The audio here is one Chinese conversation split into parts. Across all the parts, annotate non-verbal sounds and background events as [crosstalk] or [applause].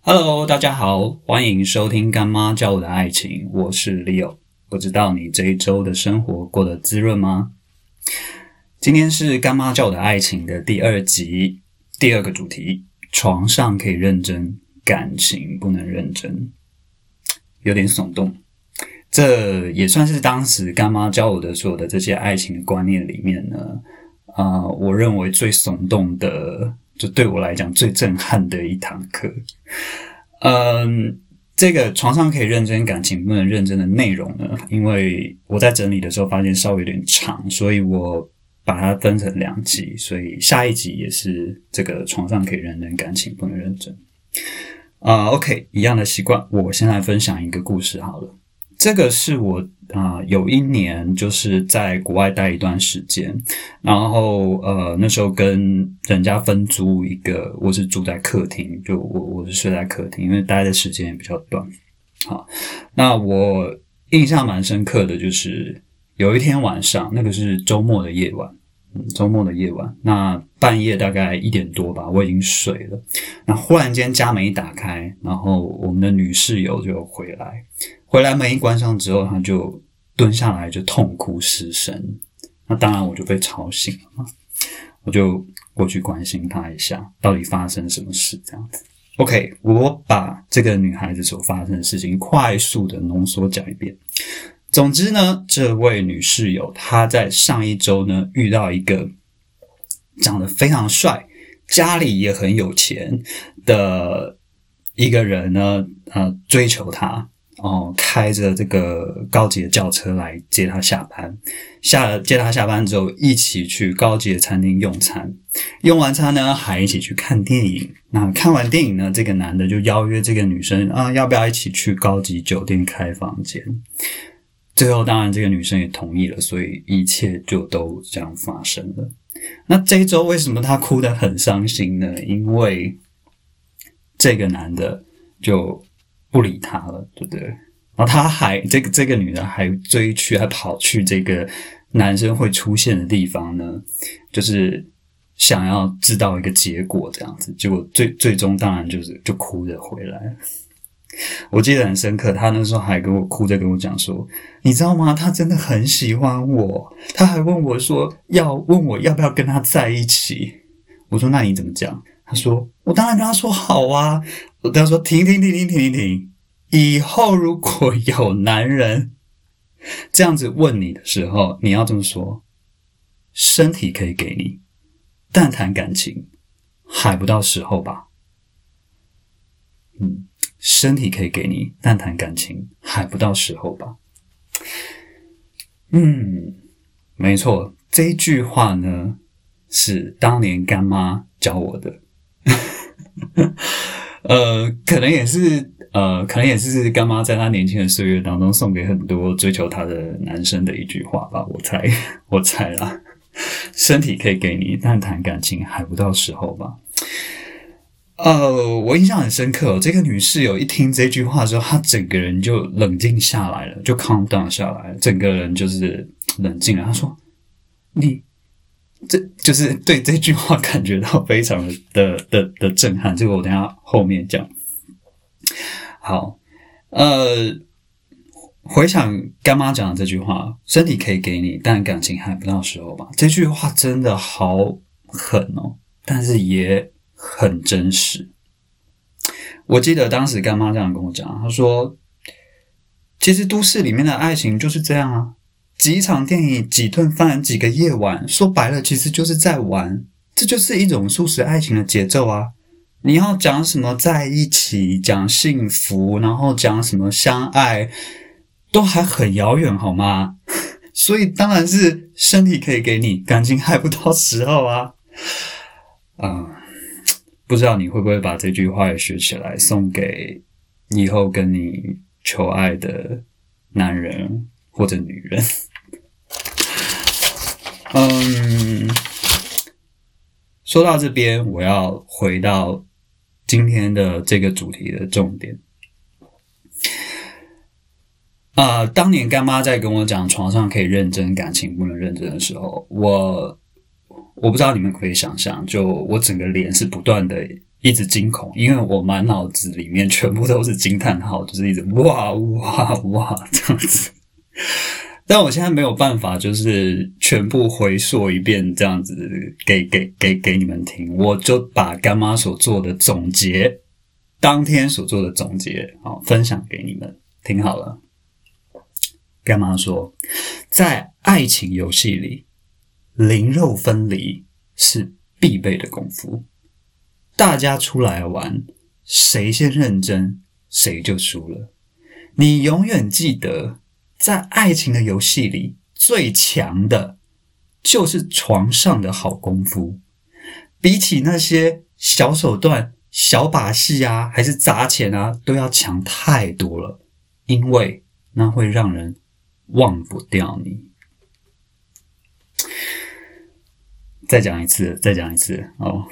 Hello，大家好，欢迎收听干妈教我的爱情，我是 Leo。不知道你这一周的生活过得滋润吗？今天是干妈教我的爱情的第二集，第二个主题：床上可以认真，感情不能认真，有点耸动。这也算是当时干妈教我的所有的这些爱情观念里面呢，啊、我认为最耸动的，就对我来讲最震撼的一堂课。嗯，这个床上可以认真，感情不能认真的内容呢，因为我在整理的时候发现稍微有点长，所以我把它分成两集，所以下一集也是这个床上可以认真，感情不能认真。啊、o k 一样的习惯，我先来分享一个故事好了。这个是我啊、有一年就是在国外待一段时间，然后呃那时候跟人家分租一个，我是住在客厅，就我我是睡在客厅，因为待的时间也比较短。好，那我印象蛮深刻的就是有一天晚上，那个是周末的夜晚，周末的夜晚，那半夜大概一点多吧，我已经睡了，那忽然间家门一打开，然后我们的女室友就回来。回来门一关上之后，她就蹲下来就痛哭失声。那当然我就被吵醒了嘛，我就过去关心她一下，到底发生什么事这样子。OK，我把这个女孩子所发生的事情快速的浓缩讲一遍。总之呢，这位女室友她在上一周呢遇到一个长得非常帅、家里也很有钱的一个人呢，呃，追求她。哦，开着这个高级的轿车来接她下班，下接她下班之后，一起去高级的餐厅用餐，用完餐呢，还一起去看电影。那看完电影呢，这个男的就邀约这个女生啊，要不要一起去高级酒店开房间？最后，当然这个女生也同意了，所以一切就都这样发生了。那这一周为什么她哭得很伤心呢？因为这个男的就不理她了，对不对？然后她还这个这个女的还追去，还跑去这个男生会出现的地方呢，就是想要知道一个结果，这样子。结果最最终当然就是就哭着回来了。我记得很深刻，他那时候还跟我哭着跟我讲说，你知道吗？他真的很喜欢我，他还问我说要问我要不要跟他在一起。我说那你怎么讲？他说我当然跟他说好啊。我跟他说停停停停停停停，以后如果有男人这样子问你的时候，你要这么说：身体可以给你，但谈感情还不到时候吧？嗯。身体可以给你，但谈感情还不到时候吧？嗯，没错，这一句话呢是当年干妈教我的。[laughs] 呃，可能也是呃，可能也是干妈在她年轻的岁月当中送给很多追求她的男生的一句话吧，我猜，我猜啦。身体可以给你，但谈感情还不到时候吧？呃，我印象很深刻、这个女室友一听这句话之后，她整个人就冷静下来了，就 calm down 下来，整个人就是冷静了。她说：“你这就是对这句话感觉到非常的的的的震撼。”这个我等下后面讲。好，呃，回想干妈讲的这句话：“身体可以给你，但感情还不到时候吧。”这句话真的好狠哦，但是也。很真实。我记得当时干妈这样跟我讲，她说：“其实都市里面的爱情就是这样啊，几场电影、几顿饭、几个夜晚，说白了，其实就是在玩。这就是一种速食爱情的节奏啊！你要讲什么在一起，讲幸福，然后讲什么相爱，都还很遥远，好吗？[laughs] 所以当然是身体可以给你，感情还不到时候啊！啊、嗯。”不知道你会不会把这句话也学起来，送给以后跟你求爱的男人或者女人。[laughs] 嗯，说到这边，我要回到今天的这个主题的重点。啊、当年干妈在跟我讲床上可以认真，感情不能认真的时候，我。我不知道你们可以想象，就我整个脸是不断的一直惊恐，因为我满脑子里面全部都是惊叹号，就是一直哇哇哇这样子。但我现在没有办法，就是全部回溯一遍这样子给给给给你们听，我就把干妈所做的总结，当天所做的总结，好分享给你们听好了。干妈说，在爱情游戏里，灵肉分离是必备的功夫。大家出来玩，谁先认真，谁就输了。你永远记得。在爱情的游戏里，最强的就是床上的好功夫。比起那些小手段、小把戏啊，还是砸钱啊，都要强太多了。因为那会让人忘不掉你。再讲一次，再讲一次哦。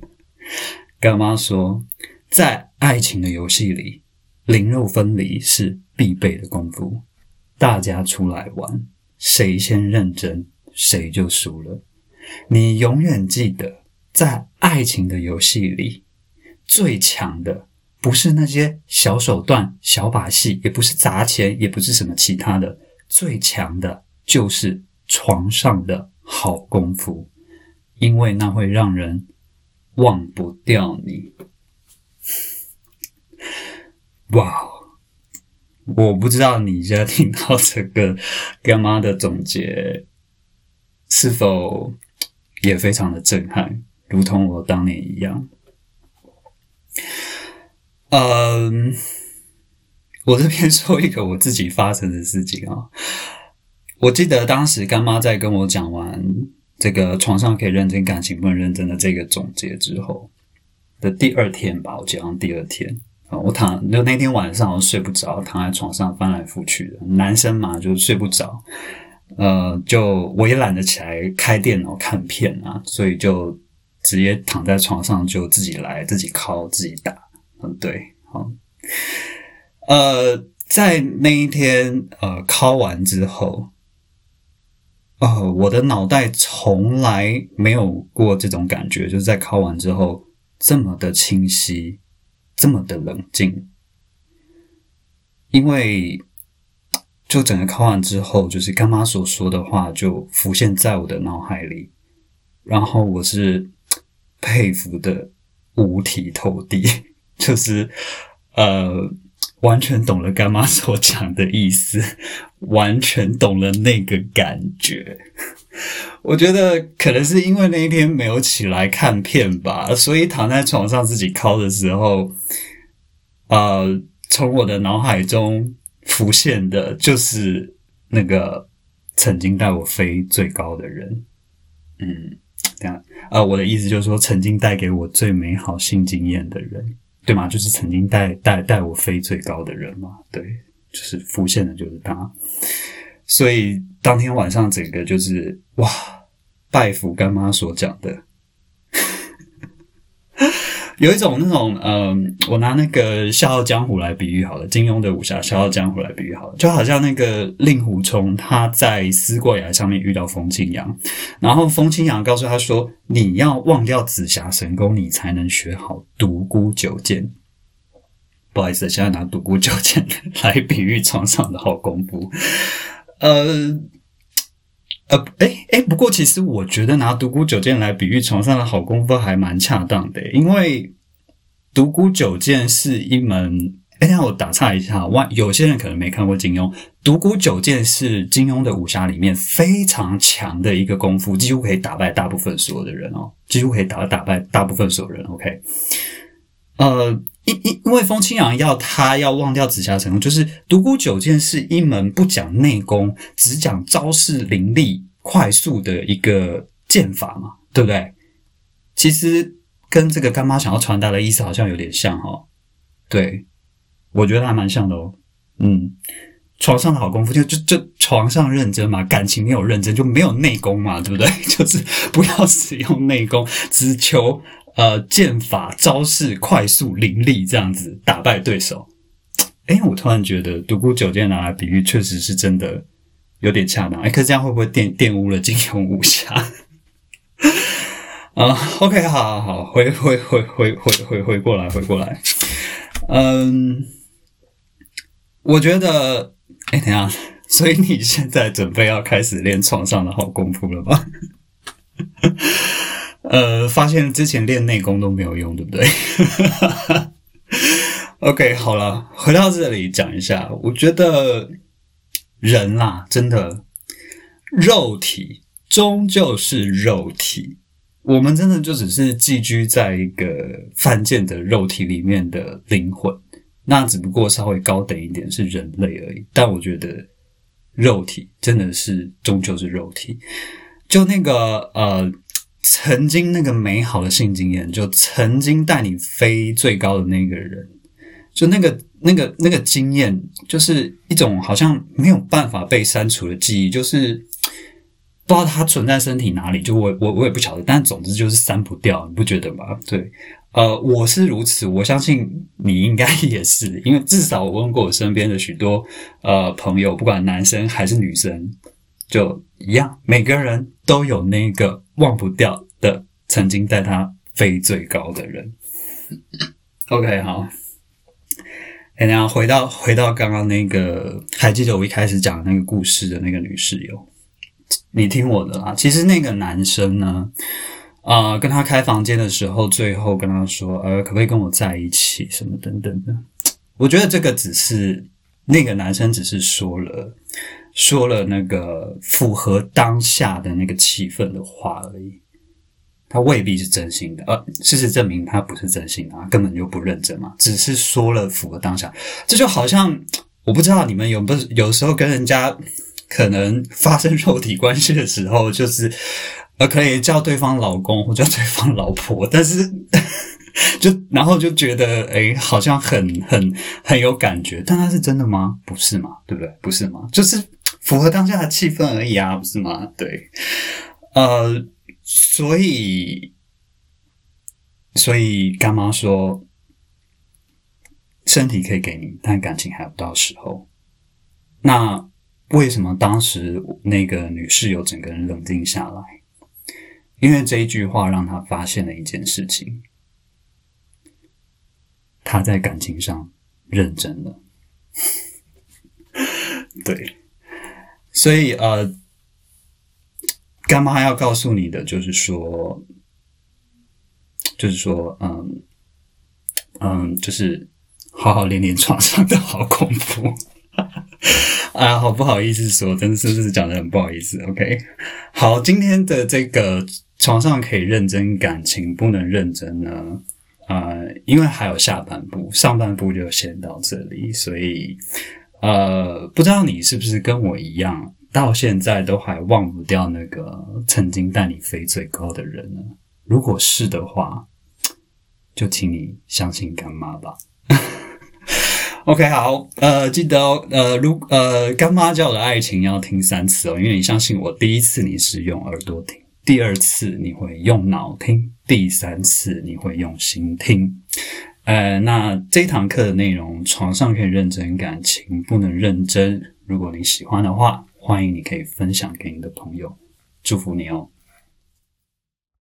[laughs] 干妈说，在爱情的游戏里，灵肉分离是。必备的功夫，大家出来玩，谁先认真，谁就输了。你永远记得，在爱情的游戏里，最强的不是那些小手段、小把戏，也不是砸钱，也不是什么其他的，最强的就是床上的好功夫，因为那会让人忘不掉你。哇！我不知道你现在听到这个干妈的总结，是否也非常的震撼，如同我当年一样。嗯，我这边说一个我自己发生的事情啊。我记得当时干妈在跟我讲完这个床上可以认真，感情不能认真的这个总结之后的第二天吧，我记得第二天啊。我躺就那天晚上我睡不着，躺在床上翻来覆去的。男生嘛，就睡不着，呃，就我也懒得起来开电脑看片啊，所以就直接躺在床上就自己来，自己敲，自己打。嗯，对，好。呃，在那一天呃敲完之后，呃，我的脑袋从来没有过这种感觉，就是在敲完之后这么的清晰。这么的冷静，因为就整个考完之后，就是干妈所说的话就浮现在我的脑海里，然后我是佩服的五体投地，[laughs] 就是呃，完全懂了干妈所讲的意思，[laughs] 完全懂了那个感觉。我觉得可能是因为那一天没有起来看片吧，所以躺在床上自己敲的时候，呃，从我的脑海中浮现的就是那个曾经带我飞最高的人。嗯，这样，呃，我的意思就是说，曾经带给我最美好性经验的人，对吗？就是曾经带带带我飞最高的人嘛，对，就是浮现的就是他。所以当天晚上，整个就是哇，拜服干妈所讲的，有一种那种嗯，我拿那个《笑傲江湖》来比喻好了，金庸的武侠《笑傲江湖》来比喻好了，就好像那个令狐冲他在思过崖上面遇到风清扬，然后风清扬告诉他说：“你要忘掉紫霞神功，你才能学好独孤九剑。”不好意思，现在拿独孤九剑来比喻床上的好功夫。呃，呃，哎哎，不过其实我觉得拿独孤九剑来比喻床上的好功夫还蛮恰当的，因为独孤九剑是一门，哎，让我打岔一下，万有些人可能没看过金庸，独孤九剑是金庸的武侠里面非常强的一个功夫，几乎可以打败大部分所有的人哦，几乎可以打打败大部分所有人。OK，呃。因因因为风清扬要他要忘掉紫霞神功，就是独孤九剑是一门不讲内功，只讲招式凌厉、快速的一个剑法嘛，对不对？其实跟这个干妈想要传达的意思好像有点像哈。对，我觉得还蛮像的哦。嗯，床上的好功夫就就就床上认真嘛，感情没有认真就没有内功嘛，对不对？[laughs] 就是不要使用内功，只求。呃，剑法招式快速凌厉，这样子打败对手。哎，我突然觉得独孤九剑拿来比喻，确实是真的有点恰当。哎，可是这样会不会玷玷污了金庸武侠？[laughs] 啊，OK，好好好，回回回回回回回过来，回过来。嗯，我觉得，哎，等下，所以你现在准备要开始练床上的好功夫了吗？呃，发现之前练内功都没有用，对不对？OK，[laughs] 好了，回到这里讲一下，我觉得人啦，真的肉体终究是肉体。我们真的就只是寄居在一个犯贱的肉体里面的灵魂，那只不过稍微高等一点是人类而已。但我觉得肉体真的是终究是肉体，就那个呃，曾经那个美好的性经验，就曾经带你飞最高的那个人，就那个那个那个经验，就是一种好像没有办法被删除的记忆，就是。[tsk] 不知道它存在身体哪里，就我我我也不晓得，但总之就是删不掉，你不觉得吗？对，呃，我是如此，我相信你应该也是，[laughs] 因为至少我问过我身边的许多呃朋友，不管男生还是女生，就一样，每个人都有那个忘不掉的曾经带他飞最高的人。OK，好，然后回到回到刚刚那个，还记得我一开始讲的那个故事的那个女室友。你听我的啦，其实那个男生呢，啊，跟他开房间的时候，最后跟他说，呃，可不可以跟我在一起，什么等等的。我觉得这个只是那个男生只是说了说了那个符合当下的那个气氛的话而已，他未必是真心的。呃，事实证明他不是真心的，他根本就不认真嘛，只是说了符合当下。这就好像我不知道你们有不有时候跟人家。可能发生肉体关系的时候，就是呃，可以叫对方老公或叫对方老婆，但是 [laughs] 就然后就觉得哎，好像很很很有感觉，但他是真的吗？不是嘛？对不对？不是嘛？就是符合当下的气氛而已啊，不是吗？对，呃，所以所以干妈说，身体可以给你，但感情还不到时候，那。为什么当时那个女室友整个人冷静下来？因为这一句话让她发现了一件事情：她在感情上认真了。[laughs] 对，所以呃，干妈要告诉你的就是说，就是说，嗯嗯，就是好好练练床上的好功夫。[laughs] 啊，好不好意思说，真的是不是讲的很不好意思？OK，好，今天的这个床上可以认真，感情不能认真呢？呃，因为还有下半部，上半部就先到这里，所以呃，不知道你是不是跟我一样，到现在都还忘不掉那个曾经带你飞最高的人呢？如果是的话，就请你相信干妈吧。[laughs] OK，好，呃，记得哦，呃，如呃，干妈教的爱情要听三次哦，因为你相信我，第一次你是用耳朵听，第二次你会用脑听，第三次你会用心听。呃，那这堂课的内容，床上可以认真，感情不能认真。如果你喜欢的话，欢迎你可以分享给你的朋友，祝福你哦。